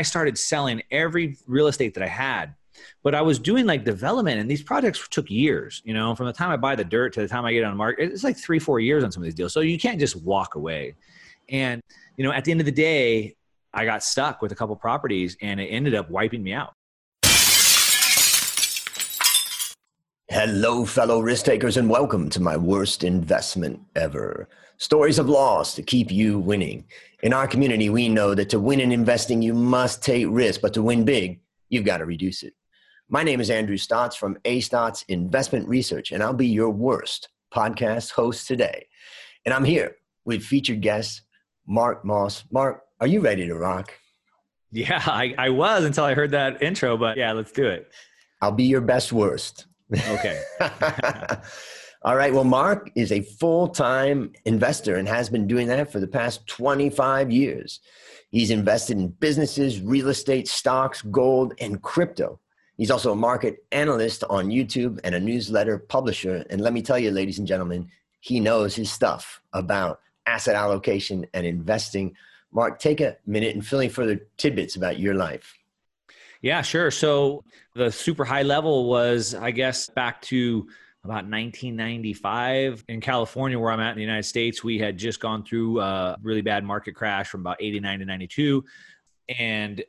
I started selling every real estate that I had. But I was doing like development, and these projects took years. You know, from the time I buy the dirt to the time I get on the market, it's like three, four years on some of these deals. So you can't just walk away. And you know, at the end of the day, I got stuck with a couple properties, and it ended up wiping me out. Hello, fellow risk takers, and welcome to my worst investment ever. Stories of loss to keep you winning. In our community, we know that to win in investing, you must take risk, but to win big, you've got to reduce it. My name is Andrew Stotz from A Stotz Investment Research, and I'll be your worst podcast host today. And I'm here with featured guest Mark Moss. Mark, are you ready to rock? Yeah, I, I was until I heard that intro, but yeah, let's do it. I'll be your best worst. Okay. All right. Well, Mark is a full time investor and has been doing that for the past 25 years. He's invested in businesses, real estate, stocks, gold, and crypto. He's also a market analyst on YouTube and a newsletter publisher. And let me tell you, ladies and gentlemen, he knows his stuff about asset allocation and investing. Mark, take a minute and fill in further tidbits about your life. Yeah, sure. So the super high level was, I guess, back to about 1995 in California, where I'm at in the United States. We had just gone through a really bad market crash from about 89 to 92. And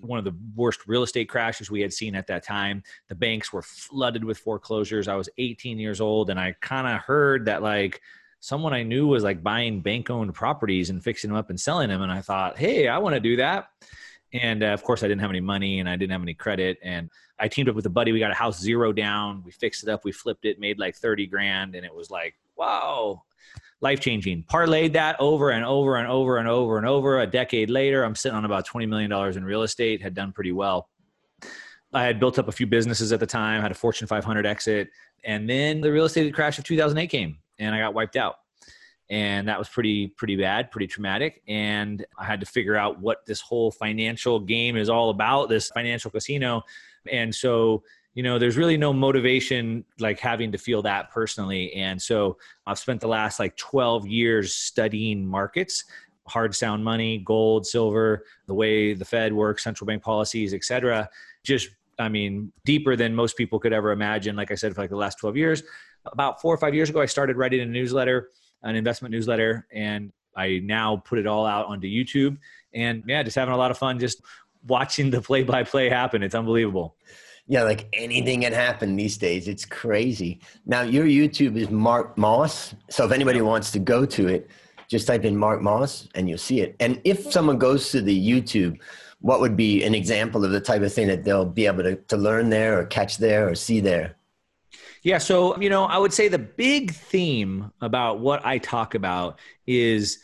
one of the worst real estate crashes we had seen at that time. The banks were flooded with foreclosures. I was 18 years old and I kind of heard that like someone I knew was like buying bank owned properties and fixing them up and selling them. And I thought, hey, I want to do that. And uh, of course, I didn't have any money and I didn't have any credit. And I teamed up with a buddy. We got a house zero down. We fixed it up. We flipped it, made like 30 grand. And it was like, wow, life changing. Parlayed that over and over and over and over and over. A decade later, I'm sitting on about $20 million in real estate, had done pretty well. I had built up a few businesses at the time, had a Fortune 500 exit. And then the real estate crash of 2008 came and I got wiped out and that was pretty pretty bad pretty traumatic. And i had to figure out what this whole financial game is all about this financial casino. And so you know there's really no motivation like having to feel that personally. And so i've spent the last like 12 years studying markets hard sound money gold silver the way the fed works central bank policies etc just i mean deeper than most people could ever imagine. Like i said for like the last 12 years. About four or five years ago i started writing a newsletter an investment newsletter, and I now put it all out onto YouTube. And yeah, just having a lot of fun just watching the play by play happen. It's unbelievable. Yeah, like anything can happen these days. It's crazy. Now, your YouTube is Mark Moss. So if anybody wants to go to it, just type in Mark Moss and you'll see it. And if someone goes to the YouTube, what would be an example of the type of thing that they'll be able to, to learn there or catch there or see there? Yeah. So, you know, I would say the big theme about what I talk about is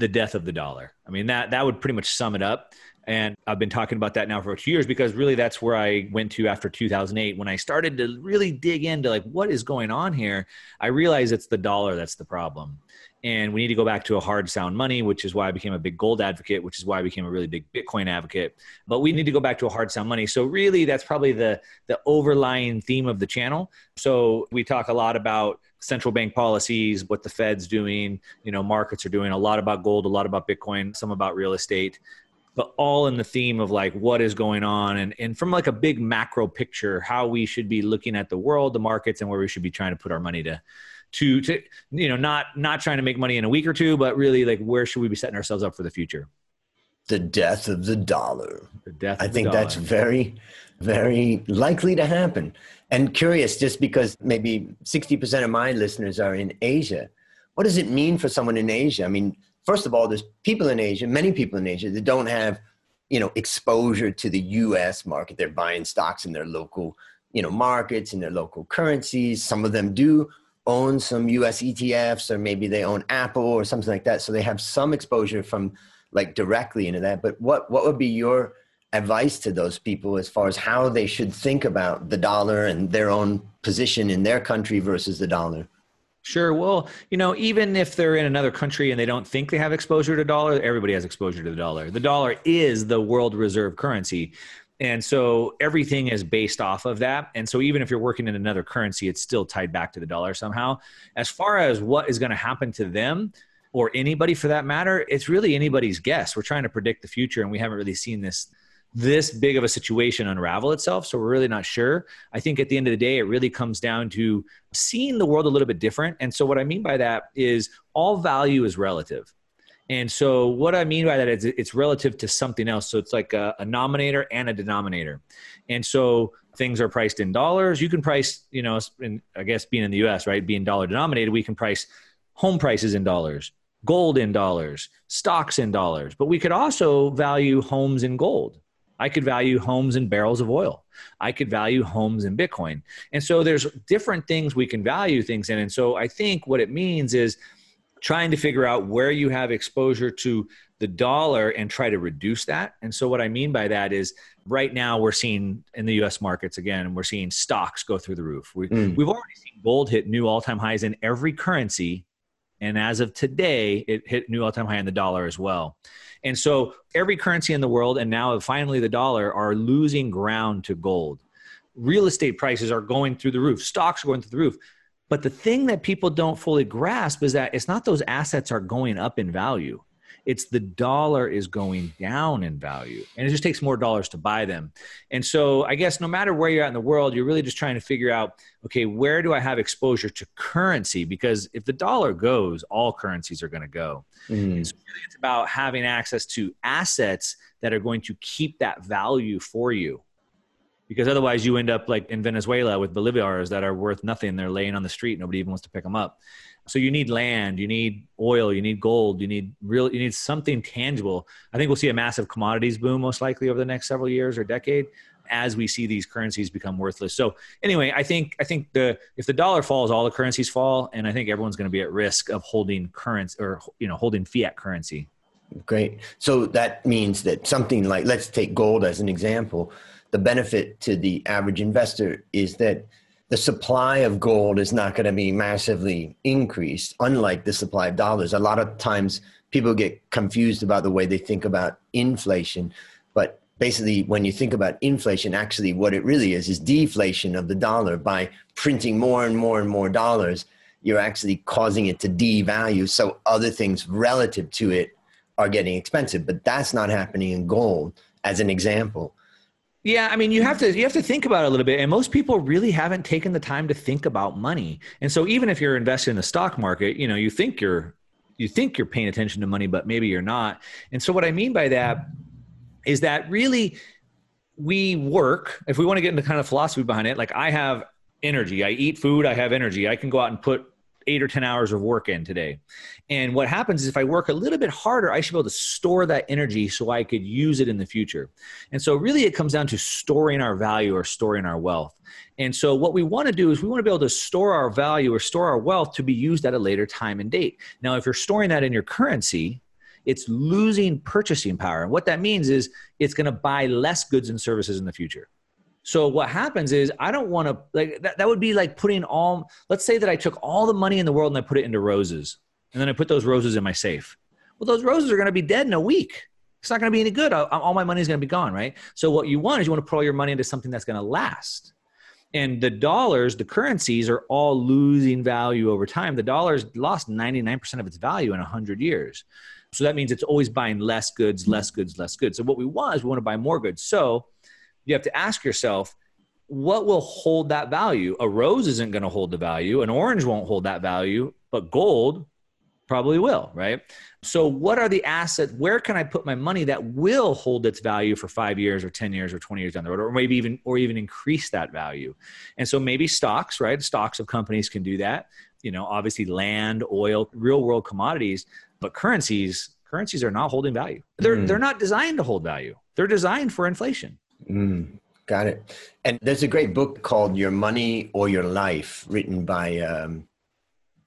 the death of the dollar. I mean, that, that would pretty much sum it up. And I've been talking about that now for two years because really that's where I went to after 2008. When I started to really dig into like what is going on here, I realized it's the dollar that's the problem and we need to go back to a hard sound money which is why i became a big gold advocate which is why i became a really big bitcoin advocate. But we need to go back to a hard sound money. So really that's probably the the overlying theme of the channel. So we talk a lot about central bank policies what the fed's doing you know markets are doing a lot about gold a lot about bitcoin some about real estate but all in the theme of like what is going on and, and from like a big macro picture how we should be looking at the world the markets and where we should be trying to put our money to to to you know not not trying to make money in a week or two but really like where should we be setting ourselves up for the future? The death of the dollar. The death i think dollar. that's very very likely to happen. And curious just because maybe 60% of my listeners are in asia what does it mean for someone in asia? I mean first of all there's people in asia many people in asia that don't have you know exposure to the us market. They're buying stocks in their local you know markets in their local currencies. Some of them do own some US ETFs or maybe they own Apple or something like that. So they have some exposure from like directly into that. But what, what would be your advice to those people as far as how they should think about the dollar and their own position in their country versus the dollar? Sure. Well, you know, even if they're in another country and they don't think they have exposure to dollar, everybody has exposure to the dollar. The dollar is the world reserve currency. And so everything is based off of that. And so even if you're working in another currency, it's still tied back to the dollar somehow. As far as what is going to happen to them or anybody for that matter, it's really anybody's guess. We're trying to predict the future and we haven't really seen this this big of a situation unravel itself. So we're really not sure. I think at the end of the day, it really comes down to seeing the world a little bit different. And so what I mean by that is all value is relative. And so what I mean by that is it's relative to something else. So it's like a, a nominator and a denominator. And so things are priced in dollars. You can price, you know, in, I guess being in the US, right, being dollar denominated, we can price home prices in dollars, gold in dollars, stocks in dollars, but we could also value homes in gold. I could value homes in barrels of oil. I could value homes in Bitcoin. And so there's different things we can value things in. And so I think what it means is trying to figure out where you have exposure to the dollar and try to reduce that. And so what I mean by that is right now we're seeing in the US markets again, we're seeing stocks go through the roof. We, mm. We've already seen gold hit new all-time highs in every currency. And as of today, it hit new all-time high in the dollar as well. And so every currency in the world and now finally the dollar are losing ground to gold. Real estate prices are going through the roof. Stocks are going through the roof. But the thing that people don't fully grasp is that it's not those assets are going up in value. It's the dollar is going down in value. And it just takes more dollars to buy them. And so I guess no matter where you're at in the world, you're really just trying to figure out, okay, where do I have exposure to currency? Because if the dollar goes, all currencies are going to go. Mm. So really it's about having access to assets that are going to keep that value for you because otherwise you end up like in Venezuela with bolivars that are worth nothing. They're laying on the street. Nobody even wants to pick them up. So you need land, you need oil, you need gold, you need real, you need something tangible. I think we'll see a massive commodities boom most likely over the next several years or decade as we see these currencies become worthless. So anyway, I think I think the if the dollar falls, all the currencies fall, and I think everyone's going to be at risk of holding currency or you know holding fiat currency. Great. So that means that something like let's take gold as an example. The benefit to the average investor is that the supply of gold is not going to be massively increased, unlike the supply of dollars. A lot of times people get confused about the way they think about inflation. But basically, when you think about inflation, actually, what it really is is deflation of the dollar by printing more and more and more dollars. You're actually causing it to devalue. So other things relative to it are getting expensive. But that's not happening in gold, as an example. Yeah, I mean, you have to you have to think about it a little bit, and most people really haven't taken the time to think about money. And so, even if you're invested in the stock market, you know, you think you're you think you're paying attention to money, but maybe you're not. And so, what I mean by that is that really we work. If we want to get into kind of philosophy behind it, like I have energy, I eat food, I have energy. I can go out and put eight or 10 hours of work in today. And what happens is if I work a little bit harder, I should be able to store that energy so I could use it in the future. And so really it comes down to storing our value or storing our wealth. And so what we want to do is we want to be able to store our value or store our wealth to be used at a later time and date. Now, if you're storing that in your currency, it's losing purchasing power. And what that means is it's going to buy less goods and services in the future. So what happens is I don't want to like that, that would be like putting all let's say that I took all the money in the world and I put it into roses and then I put those roses in my safe. Well, those roses are going to be dead in a week. It's not going to be any good. All my money is going to be gone, right? So what you want is you want to put all your money into something that's going to last. And the dollars, the currencies are all losing value over time. The dollar's lost 99% of its value in 100 years. So that means it's always buying less goods, less goods, less goods. So what we want is we want to buy more goods. So you have to ask yourself what will hold that value? A rose isn't going to hold the value. An orange won't hold that value but gold probably will right? So what are the assets where can i put my money that will hold its value for five years or 10 years or 20 years down the road or maybe even or even increase that value? And so maybe stocks right? Stocks of companies can do that. You know obviously land oil real world commodities but currencies currencies are not holding value. They're mm. they're not designed to hold value. They're designed for inflation Mm, got it. And there's a great book called Your Money or Your Life, written by um,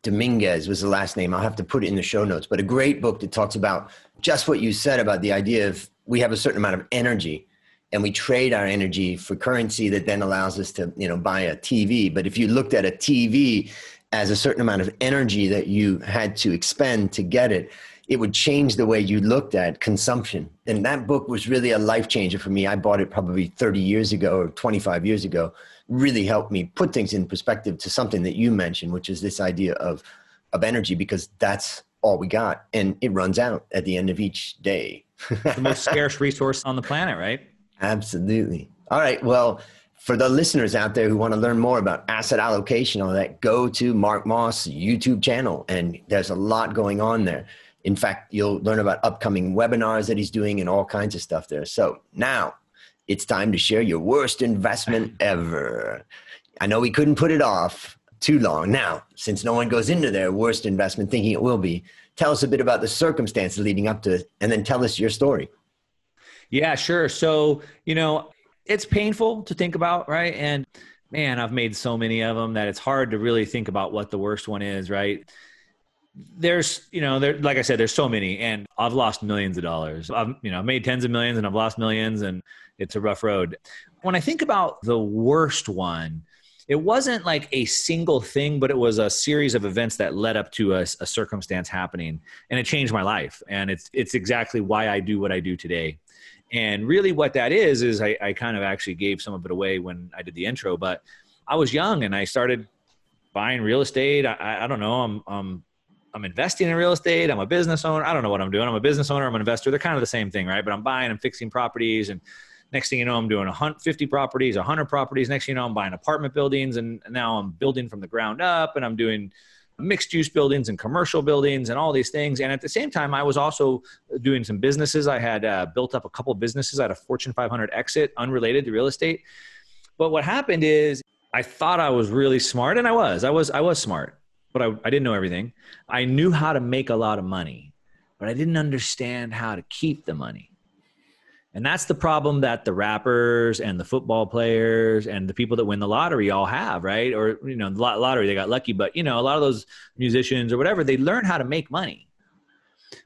Dominguez was the last name. I'll have to put it in the show notes. But a great book that talks about just what you said about the idea of we have a certain amount of energy and we trade our energy for currency that then allows us to you know buy a tv but if you looked at a tv as a certain amount of energy that you had to expend to get it it would change the way you looked at consumption. And that book was really a life changer for me. I bought it probably 30 years ago or 25 years ago. Really helped me put things in perspective to something that you mentioned, which is this idea of of energy because that's all we got and it runs out at the end of each day. the most scarce resource on the planet, right? Absolutely. All right. Well, for the listeners out there who want to learn more about asset allocation, all that, go to Mark Moss YouTube channel, and there's a lot going on there. In fact, you'll learn about upcoming webinars that he's doing and all kinds of stuff there. So now it's time to share your worst investment ever. I know we couldn't put it off too long. Now, since no one goes into their worst investment thinking it will be, tell us a bit about the circumstances leading up to it and then tell us your story. Yeah, sure. So, you know, it's painful to think about, right? And man, I've made so many of them that it's hard to really think about what the worst one is, right? There's, you know, there, like I said, there's so many, and I've lost millions of dollars. I've, you know, made tens of millions, and I've lost millions, and it's a rough road. When I think about the worst one, it wasn't like a single thing, but it was a series of events that led up to a, a circumstance happening, and it changed my life. And it's it's exactly why I do what I do today. And really, what that is is I, I kind of actually gave some of it away when I did the intro, but I was young and I started buying real estate. I, I don't know. I'm, I'm, I'm investing in real estate. I'm a business owner. I don't know what I'm doing. I'm a business owner. I'm an investor. They're kind of the same thing, right? But I'm buying and fixing properties. And next thing you know, I'm doing 50 properties, 100 properties. Next thing you know, I'm buying apartment buildings. And now I'm building from the ground up and I'm doing mixed use buildings and commercial buildings and all these things. And at the same time, I was also doing some businesses. I had uh, built up a couple businesses at a Fortune 500 exit unrelated to real estate. But what happened is I thought I was really smart and I was, I was, I was smart, but I, I didn't know everything. I knew how to make a lot of money, but I didn't understand how to keep the money. And that's the problem that the rappers and the football players and the people that win the lottery all have, right? Or, you know, the lottery, they got lucky, but, you know, a lot of those musicians or whatever, they learn how to make money.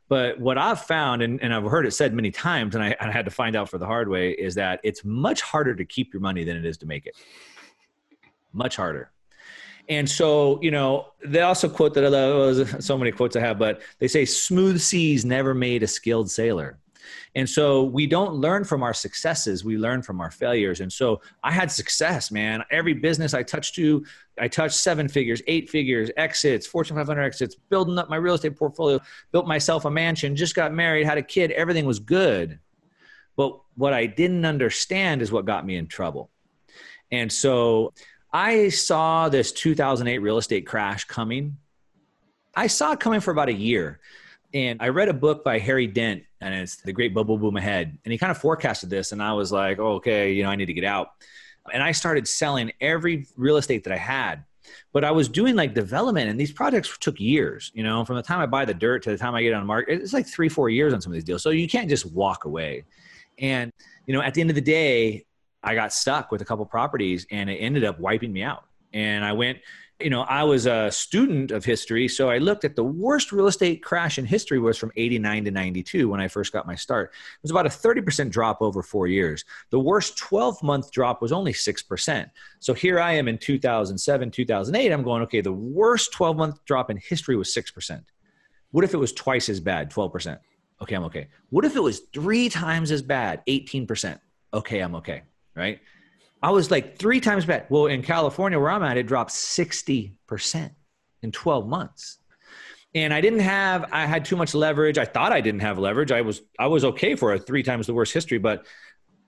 But what I've found, and, and I've heard it said many times, and I, I had to find out for the hard way, is that it's much harder to keep your money than it is to make it. Much harder. And so, you know, they also quote that I love, so many quotes I have, but they say, smooth seas never made a skilled sailor. And so we don't learn from our successes, we learn from our failures. And so I had success, man. Every business I touched to, I touched seven figures, eight figures, exits, Fortune 500 exits, building up my real estate portfolio, built myself a mansion, just got married, had a kid, everything was good. But what I didn't understand is what got me in trouble. And so I saw this 2008 real estate crash coming. I saw it coming for about a year. And I read a book by Harry Dent, and it's The Great Bubble Boom Ahead. And he kind of forecasted this, and I was like, oh, okay, you know, I need to get out. And I started selling every real estate that I had. But I was doing like development, and these projects took years. You know, from the time I buy the dirt to the time I get on the market, it's like three, four years on some of these deals. So you can't just walk away. And you know, at the end of the day, I got stuck with a couple properties, and it ended up wiping me out. And I went you know, I was a student of history, so I looked at the worst real estate crash in history was from 89 to 92 when I first got my start. It was about a 30% drop over 4 years. The worst 12-month drop was only 6%. So here I am in 2007, 2008, I'm going, okay, the worst 12-month drop in history was 6%. What if it was twice as bad, 12%? Okay, I'm okay. What if it was 3 times as bad, 18%? Okay, I'm okay, right? I was like three times bad. Well, in California, where I'm at, it dropped 60% in 12 months. And I didn't have, I had too much leverage. I thought I didn't have leverage. I was, I was okay for a three times the worst history, but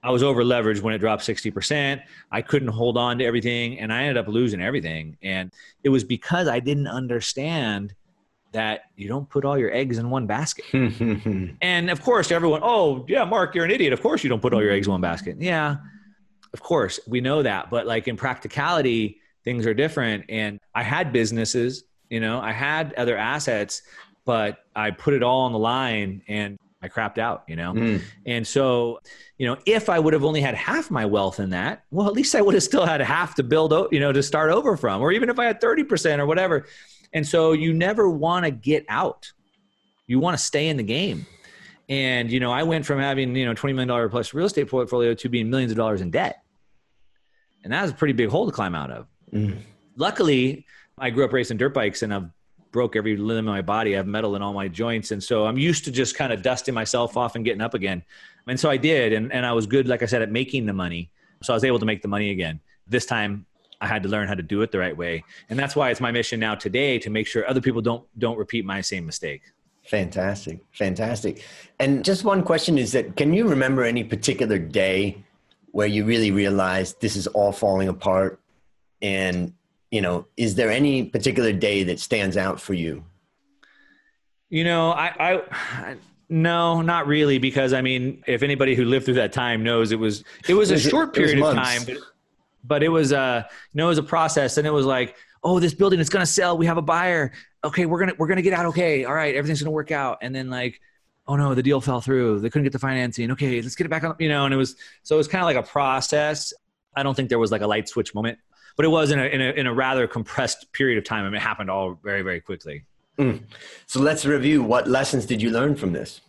I was over leveraged when it dropped 60%. I couldn't hold on to everything and I ended up losing everything. And it was because I didn't understand that you don't put all your eggs in one basket. and of course, everyone, oh, yeah, Mark, you're an idiot. Of course, you don't put all your eggs in one basket. Yeah of course we know that but like in practicality things are different. And i had businesses you know i had other assets but i put it all on the line and i crapped out you know? Mm. and so you know if i would have only had half my wealth in that well at least i would have still had half to build you know to start over from or even if i had 30% or whatever. And so you never want to get out. You want to stay in the game. And you know i went from having you know 20 million dollar plus real estate portfolio to being millions of dollars in debt and that was a pretty big hole to climb out of. Mm. Luckily, I grew up racing dirt bikes and I've broke every limb in my body. I have metal in all my joints. And so I'm used to just kind of dusting myself off and getting up again. And so I did. And, and I was good, like I said, at making the money. So I was able to make the money again. This time I had to learn how to do it the right way. And that's why it's my mission now today to make sure other people don't, don't repeat my same mistake. Fantastic. Fantastic. And just one question is that can you remember any particular day where you really realize this is all falling apart? And, you know, is there any particular day that stands out for you? You know, I, I, no, not really, because I mean, if anybody who lived through that time knows it was, it was a short period of time, but, but it was, uh, you know, it was a process and it was like, oh, this building is going to sell. We have a buyer. Okay. We're going to, we're going to get out. Okay. All right. Everything's going to work out. And then like, oh no, the deal fell through. They couldn't get the financing. Okay, let's get it back on. You know, and it was so it was kind of like a process. I don't think there was like a light switch moment, but it was in a in a, in a rather compressed period of time. I mean, it happened all very very quickly. Mm. So let's review. What lessons did you learn from this?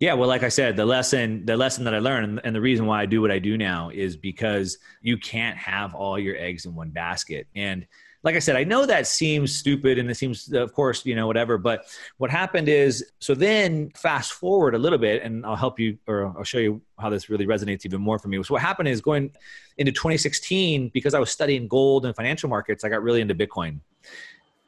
Yeah, well, like I said, the lesson the lesson that I learned, and the reason why I do what I do now is because you can't have all your eggs in one basket, and like I said, I know that seems stupid and it seems, uh, of course, you know, whatever. But what happened is, so then fast forward a little bit, and I'll help you or I'll show you how this really resonates even more for me. So what happened is going into 2016, because I was studying gold and financial markets, I got really into Bitcoin.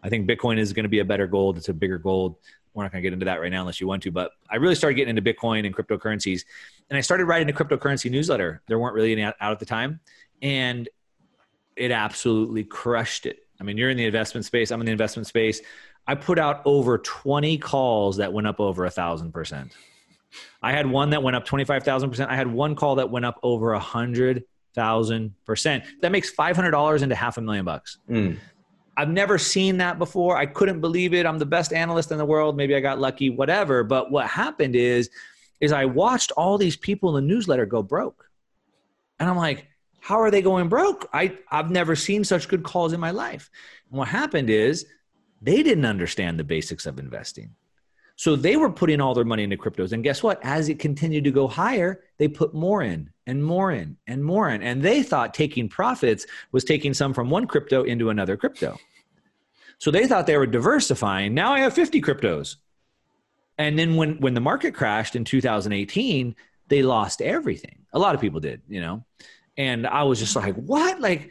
I think Bitcoin is going to be a better gold. It's a bigger gold. We're not going to get into that right now unless you want to, but I really started getting into Bitcoin and cryptocurrencies. And I started writing a cryptocurrency newsletter. There weren't really any out at the time. And it absolutely crushed it. I mean, you're in the investment space. I'm in the investment space. I put out over 20 calls that went up over a thousand percent. I had one that went up 25,000 percent. I had one call that went up over a hundred thousand percent. That makes $500 into half a million bucks. Mm. I've never seen that before. I couldn't believe it. I'm the best analyst in the world. Maybe I got lucky, whatever. But what happened is, is I watched all these people in the newsletter go broke. And I'm like, how are they going broke? I, I've never seen such good calls in my life. And what happened is they didn't understand the basics of investing. So they were putting all their money into cryptos. And guess what? As it continued to go higher, they put more in and more in and more in. And they thought taking profits was taking some from one crypto into another crypto. So they thought they were diversifying. Now I have 50 cryptos. And then when, when the market crashed in 2018, they lost everything. A lot of people did, you know and I was just like, what? Like,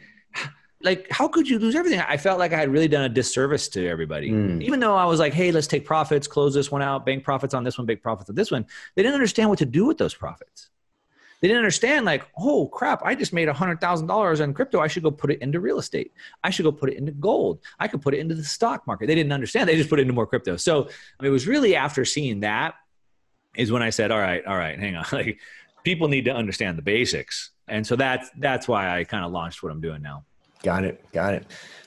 like how could you lose everything? I felt like I had really done a disservice to everybody. Mm. Even though I was like, hey, let's take profits, close this one out, bank profits on this one, bank profits on this one. They didn't understand what to do with those profits. They didn't understand like, oh crap, I just made a hundred thousand dollars on crypto. I should go put it into real estate. I should go put it into gold. I could put it into the stock market. They didn't understand. They just put it into more crypto. So it was really after seeing that is when I said, all right, all right, hang on. Like people need to understand the basics and so that's that's why I kind of launched what I'm doing now. Got it. Got it.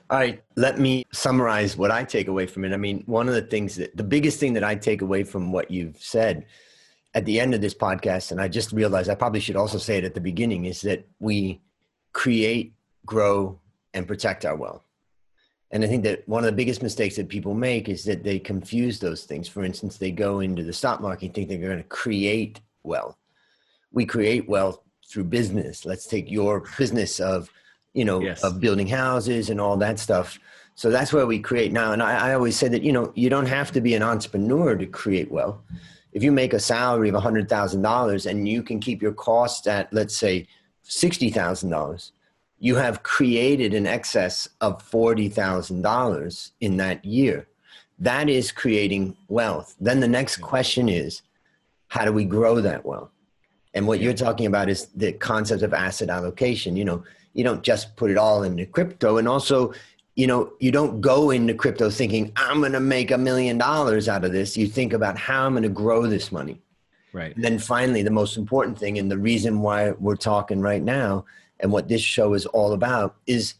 All right, let me summarize what I take away from it. I mean, one of the things that the biggest thing that I take away from what you've said at the end of this podcast, and I just realized I probably should also say it at the beginning, is that we create, grow, and protect our wealth. And I think that one of the biggest mistakes that people make is that they confuse those things. For instance, they go into the stock market and think they're going to create wealth. We create wealth through business. Let's take your business of, you know, yes. of building houses and all that stuff. So that's where we create now. And I, I always say that, you know, you don't have to be an entrepreneur to create wealth. If you make a salary of $100,000 and you can keep your costs at, let's say, $60,000, you have created an excess of $40,000 in that year. That is creating wealth. Then the next question is, how do we grow that wealth? And what you're talking about is the concept of asset allocation. You know, you don't just put it all into crypto. And also, you know, you don't go into crypto thinking, I'm going to make a million dollars out of this. You think about how I'm going to grow this money. Right. And then finally, the most important thing, and the reason why we're talking right now, and what this show is all about, is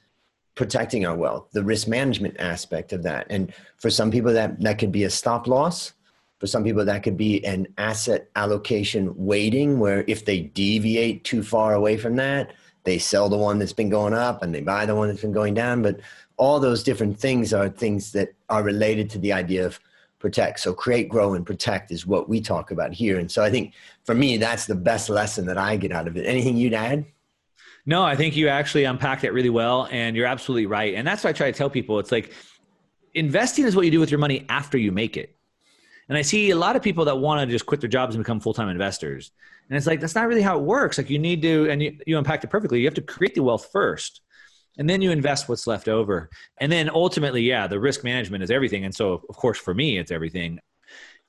protecting our wealth, the risk management aspect of that. And for some people, that, that could be a stop loss for some people, that could be an asset allocation weighting, where if they deviate too far away from that, they sell the one that's been going up and they buy the one that's been going down. But all those different things are things that are related to the idea of protect. So create, grow, and protect is what we talk about here. And so I think for me, that's the best lesson that I get out of it. Anything you'd add? No, I think you actually unpacked it really well, and you're absolutely right. And that's why I try to tell people it's like investing is what you do with your money after you make it. And I see a lot of people that want to just quit their jobs and become full time investors. And it's like, that's not really how it works. Like, you need to, and you, you unpacked it perfectly. You have to create the wealth first, and then you invest what's left over. And then ultimately, yeah, the risk management is everything. And so, of course, for me, it's everything.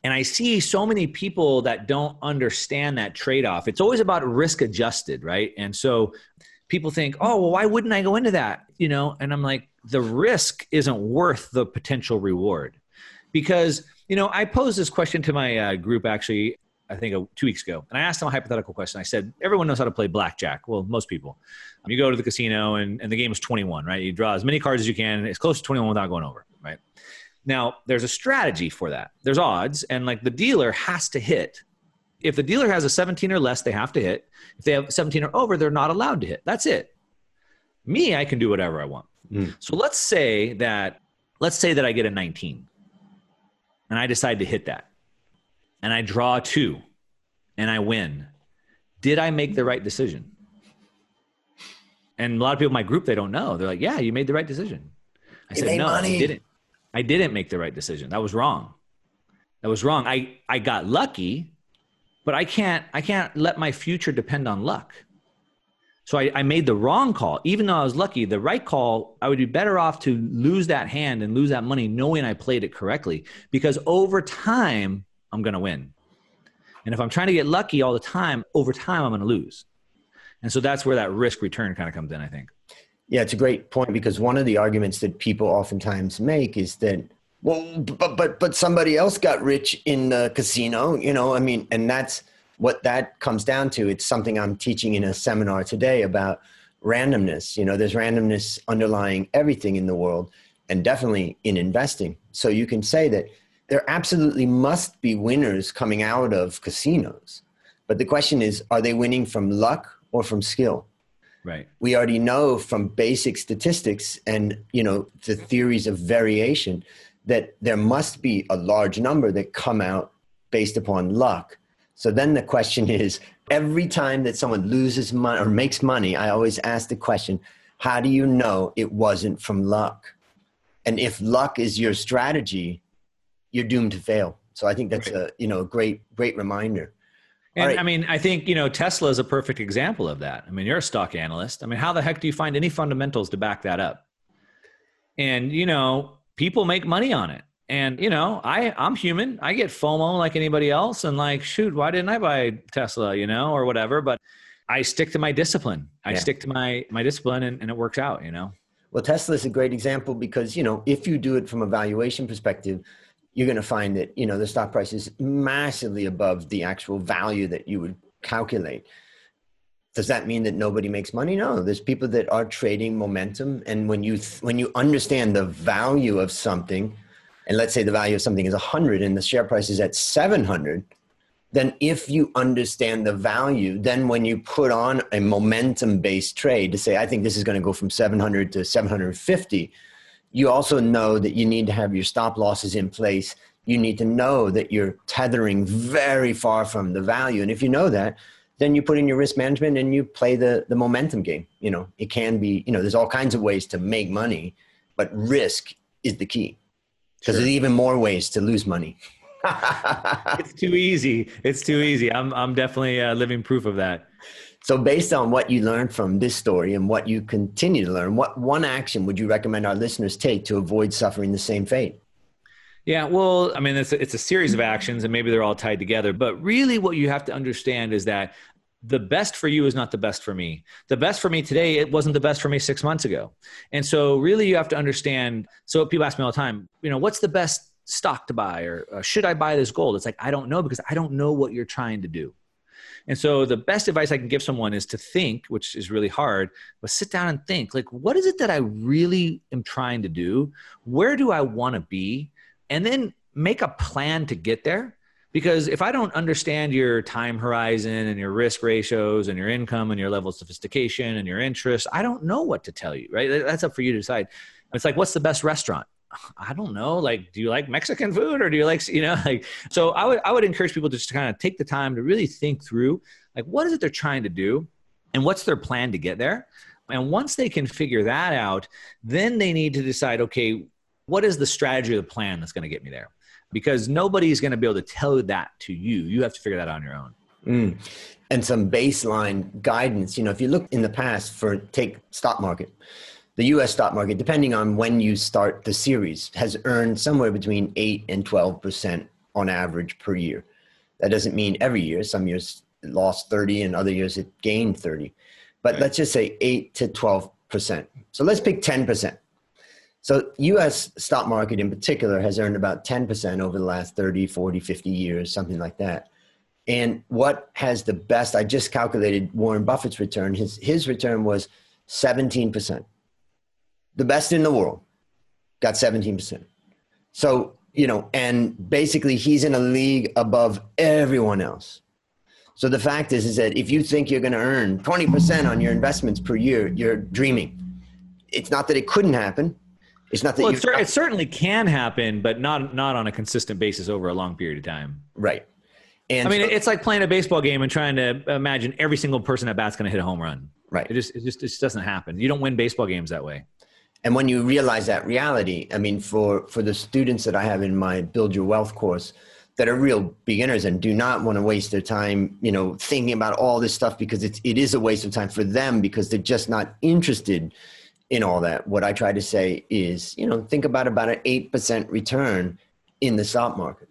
And I see so many people that don't understand that trade off. It's always about risk adjusted, right? And so people think, oh, well, why wouldn't I go into that? You know, and I'm like, the risk isn't worth the potential reward. Because, you know, I posed this question to my uh, group actually, I think uh, two weeks ago, and I asked them a hypothetical question. I said, everyone knows how to play blackjack. Well, most people. You go to the casino and, and the game is 21, right? You draw as many cards as you can, as close to 21 without going over, right? Now, there's a strategy for that. There's odds, and like the dealer has to hit. If the dealer has a 17 or less, they have to hit. If they have 17 or over, they're not allowed to hit. That's it. Me, I can do whatever I want. Mm. So let's say that let's say that I get a 19 and I decide to hit that and I draw two and I win. Did I make the right decision? And a lot of people in my group, they don't know. They're like, yeah, you made the right decision. I you said, no, money. I didn't. I didn't make the right decision. That was wrong. That was wrong. I, I got lucky, but I can't, I can't let my future depend on luck. So I, I made the wrong call. Even though I was lucky, the right call, I would be better off to lose that hand and lose that money knowing I played it correctly because over time, I'm going to win. And if I'm trying to get lucky all the time, over time, I'm going to lose. And so that's where that risk return kind of comes in, I think. Yeah, it's a great point because one of the arguments that people oftentimes make is that, well, but but but somebody else got rich in the casino, you know. I mean, and that's what that comes down to. It's something I'm teaching in a seminar today about randomness. You know, there's randomness underlying everything in the world, and definitely in investing. So you can say that there absolutely must be winners coming out of casinos, but the question is, are they winning from luck or from skill? Right. We already know from basic statistics and you know the theories of variation that there must be a large number that come out based upon luck. So then the question is every time that someone loses money or makes money, I always ask the question, how do you know it wasn't from luck? And if luck is your strategy, you're doomed to fail. So I think that's right. a you know a great great reminder. And right. I mean, I think, you know, Tesla is a perfect example of that. I mean, you're a stock analyst. I mean, how the heck do you find any fundamentals to back that up? And, you know, people make money on it. And, you know, I, I'm human. I get FOMO like anybody else. And like, shoot, why didn't I buy Tesla, you know, or whatever? But I stick to my discipline. I yeah. stick to my, my discipline and, and it works out, you know? Well, Tesla is a great example because, you know, if you do it from a valuation perspective, you're going to find that you know the stock price is massively above the actual value that you would calculate. Does that mean that nobody makes money? No there's people that are trading momentum and when you th- when you understand the value of something and let's say the value of something is 100 and the share price is at 700 then if you understand the value then when you put on a momentum based trade to say i think this is going to go from 700 to 750 you also know that you need to have your stop losses in place. You need to know that you're tethering very far from the value. And if you know that, then you put in your risk management and you play the, the momentum game. You know, it can be, you know, there's all kinds of ways to make money, but risk is the key because sure. there's even more ways to lose money. it's too easy. It's too easy. I'm, I'm definitely uh, living proof of that. So, based on what you learned from this story and what you continue to learn, what one action would you recommend our listeners take to avoid suffering the same fate? Yeah, well, I mean, it's a, it's a series of actions and maybe they're all tied together. But really, what you have to understand is that the best for you is not the best for me. The best for me today, it wasn't the best for me six months ago. And so, really, you have to understand. So, people ask me all the time, you know, what's the best stock to buy or, or should I buy this gold? It's like, I don't know because I don't know what you're trying to do. And so the best advice I can give someone is to think, which is really hard, but sit down and think like, what is it that I really am trying to do? Where do I want to be? And then make a plan to get there. Because if I don't understand your time horizon and your risk ratios and your income and your level of sophistication and your interest, I don't know what to tell you, right? That's up for you to decide. It's like, what's the best restaurant? I don't know. Like, do you like Mexican food or do you like, you know, like, so I would, I would encourage people just to kind of take the time to really think through, like, what is it they're trying to do and what's their plan to get there? And once they can figure that out, then they need to decide, okay, what is the strategy or the plan that's going to get me there? Because nobody's going to be able to tell that to you. You have to figure that out on your own. Mm. And some baseline guidance. You know, if you look in the past for take stock market, the US stock market, depending on when you start the series, has earned somewhere between 8 and 12% on average per year. That doesn't mean every year. Some years it lost 30 and other years it gained 30. But right. let's just say 8 to 12%. So let's pick 10%. So US stock market in particular has earned about 10% over the last 30, 40, 50 years, something like that. And what has the best? I just calculated Warren Buffett's return. His, his return was 17%. The best in the world got 17%. So, you know, and basically he's in a league above everyone else. So the fact is, is that if you think you're going to earn 20% on your investments per year, you're dreaming. It's not that it couldn't happen. It's not that well, it, cer- it certainly can happen, but not not on a consistent basis over a long period of time. Right. And I mean, so, it's like playing a baseball game and trying to imagine every single person at bat's going to hit a home run. Right. It just, it just, it just doesn't happen. You don't win baseball games that way. And when you realize that reality, I mean, for for the students that I have in my Build Your Wealth course, that are real beginners and do not want to waste their time, you know, thinking about all this stuff because it's it is a waste of time for them because they're just not interested in all that. What I try to say is, you know, think about about an eight percent return in the stock market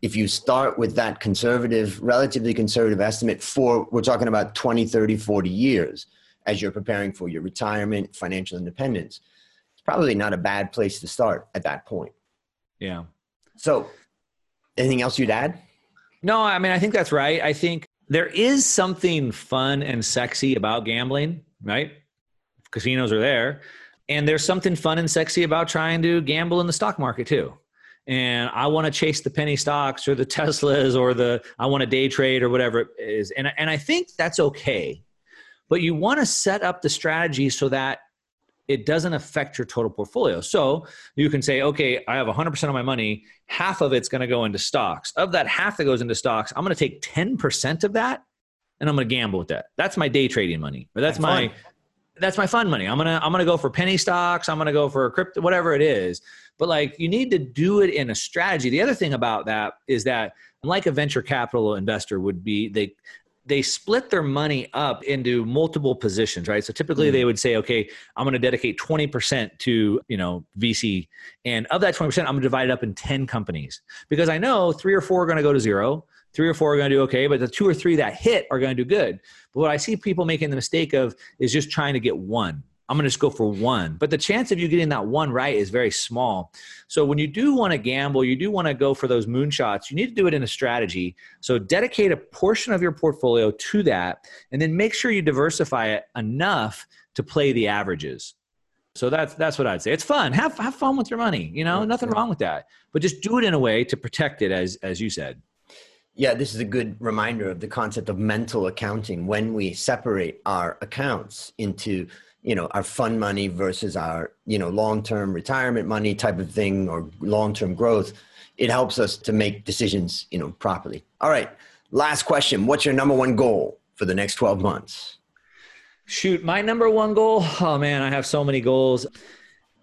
if you start with that conservative, relatively conservative estimate for, we're talking about 20, 30, 40 years as you're preparing for your retirement, financial independence, probably not a bad place to start at that point. Yeah. So, anything else you'd add? No, I mean, I think that's right. I think there is something fun and sexy about gambling, right? Casinos are there. And there's something fun and sexy about trying to gamble in the stock market too and I want to chase the penny stocks or the Teslas or the I want to day trade or whatever it is. And and I think that's okay. But you want to set up the strategy so that it doesn't affect your total portfolio. So you can say, okay, I have 100% of my money, half of it's going to go into stocks. Of that half that goes into stocks, I'm going to take 10% of that and I'm going to gamble with that. That's my day trading money. Or that's, that's my fun. that's my fun money. I'm going to I'm going to go for penny stocks, I'm going to go for crypto whatever it is but like you need to do it in a strategy the other thing about that is that like a venture capital investor would be they they split their money up into multiple positions right? So typically mm. they would say okay i'm going to dedicate 20% to you know vc and of that 20% i'm going to divide it up in 10 companies. Because i know three or four are going to go to zero three or four are going to do okay but the two or three that hit are going to do good. But what i see people making the mistake of is just trying to get one I'm going to just go for one. But the chance of you getting that one right is very small. So when you do want to gamble, you do want to go for those moonshots, you need to do it in a strategy. So dedicate a portion of your portfolio to that and then make sure you diversify it enough to play the averages. So that's that's what I'd say. It's fun. Have have fun with your money, you know? Nothing wrong with that. But just do it in a way to protect it as as you said. Yeah, this is a good reminder of the concept of mental accounting when we separate our accounts into you know our fund money versus our you know long-term retirement money type of thing or long-term growth it helps us to make decisions you know properly. All right last question. What's your number one goal for the next 12 months? Shoot my number one goal oh man i have so many goals.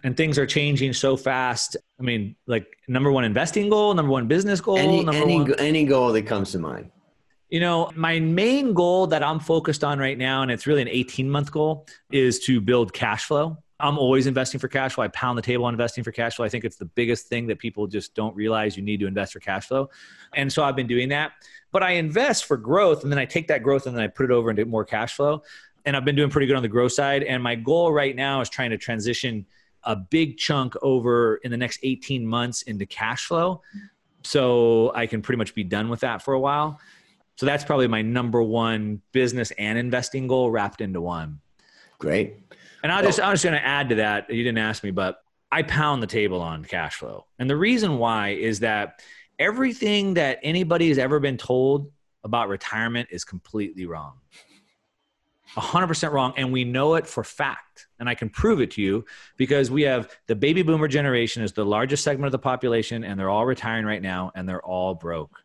And things are changing so fast. I mean like number one investing goal number one business goal any, any, one... any goal that comes to mind you know, my main goal that I'm focused on right now, and it's really an 18 month goal, is to build cash flow. I'm always investing for cash flow. I pound the table on investing for cash flow. I think it's the biggest thing that people just don't realize you need to invest for cash flow. And so I've been doing that. But I invest for growth and then I take that growth and then I put it over into more cash flow. And I've been doing pretty good on the growth side. And my goal right now is trying to transition a big chunk over in the next 18 months into cash flow. So I can pretty much be done with that for a while. So that's probably my number one business and investing goal wrapped into one. Great. And I'll just, I'm just going to add to that. You didn't ask me, but I pound the table on cash flow. And the reason why is that everything that anybody has ever been told about retirement is completely wrong. 100% wrong. And we know it for fact. And I can prove it to you because we have the baby boomer generation is the largest segment of the population, and they're all retiring right now, and they're all broke.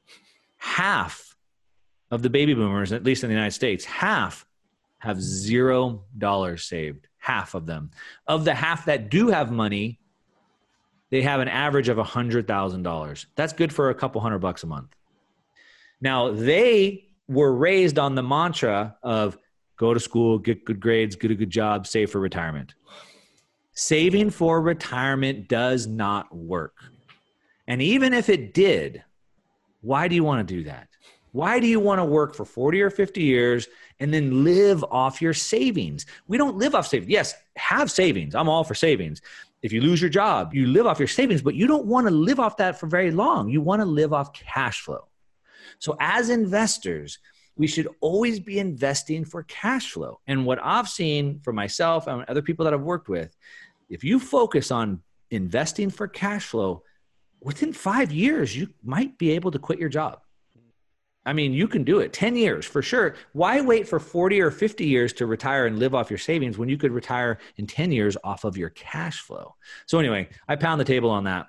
Half of the baby boomers, at least in the United States, half have zero dollars saved. Half of them. Of the half that do have money, they have an average of $100,000. That's good for a couple hundred bucks a month. Now, they were raised on the mantra of go to school, get good grades, get a good job, save for retirement. Saving for retirement does not work. And even if it did, Why do you want to do that? Why do you want to work for 40 or 50 years and then live off your savings? We don't live off savings. Yes, have savings. I'm all for savings. If you lose your job, you live off your savings, but you don't want to live off that for very long. You want to live off cash flow. So, as investors, we should always be investing for cash flow. And what I've seen for myself and other people that I've worked with, if you focus on investing for cash flow, within five years, you might be able to quit your job. I mean, you can do it 10 years for sure. Why wait for 40 or 50 years to retire and live off your savings when you could retire in 10 years off of your cash flow? So, anyway, I pound the table on that.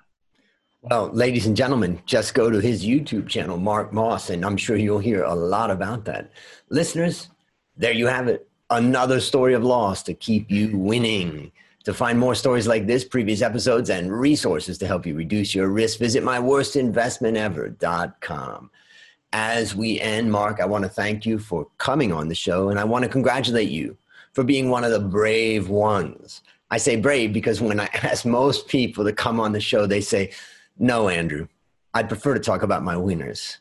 Well, ladies and gentlemen, just go to his YouTube channel, Mark Moss, and I'm sure you'll hear a lot about that. Listeners, there you have it. Another story of loss to keep you winning. To find more stories like this, previous episodes, and resources to help you reduce your risk, visit myworstinvestmentever.com. As we end, Mark, I want to thank you for coming on the show, and I want to congratulate you for being one of the brave ones. I say brave because when I ask most people to come on the show, they say, no, Andrew, I'd prefer to talk about my winners.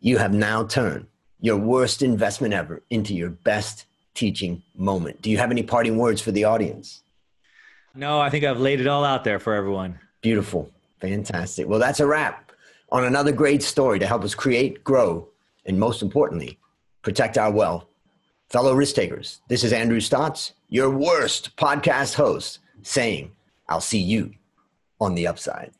You have now turned your worst investment ever into your best teaching moment. Do you have any parting words for the audience? No, I think I've laid it all out there for everyone. Beautiful. Fantastic. Well, that's a wrap on another great story to help us create, grow, and most importantly, protect our wealth. Fellow risk takers, this is Andrew Stotz, your worst podcast host, saying, I'll see you on the upside.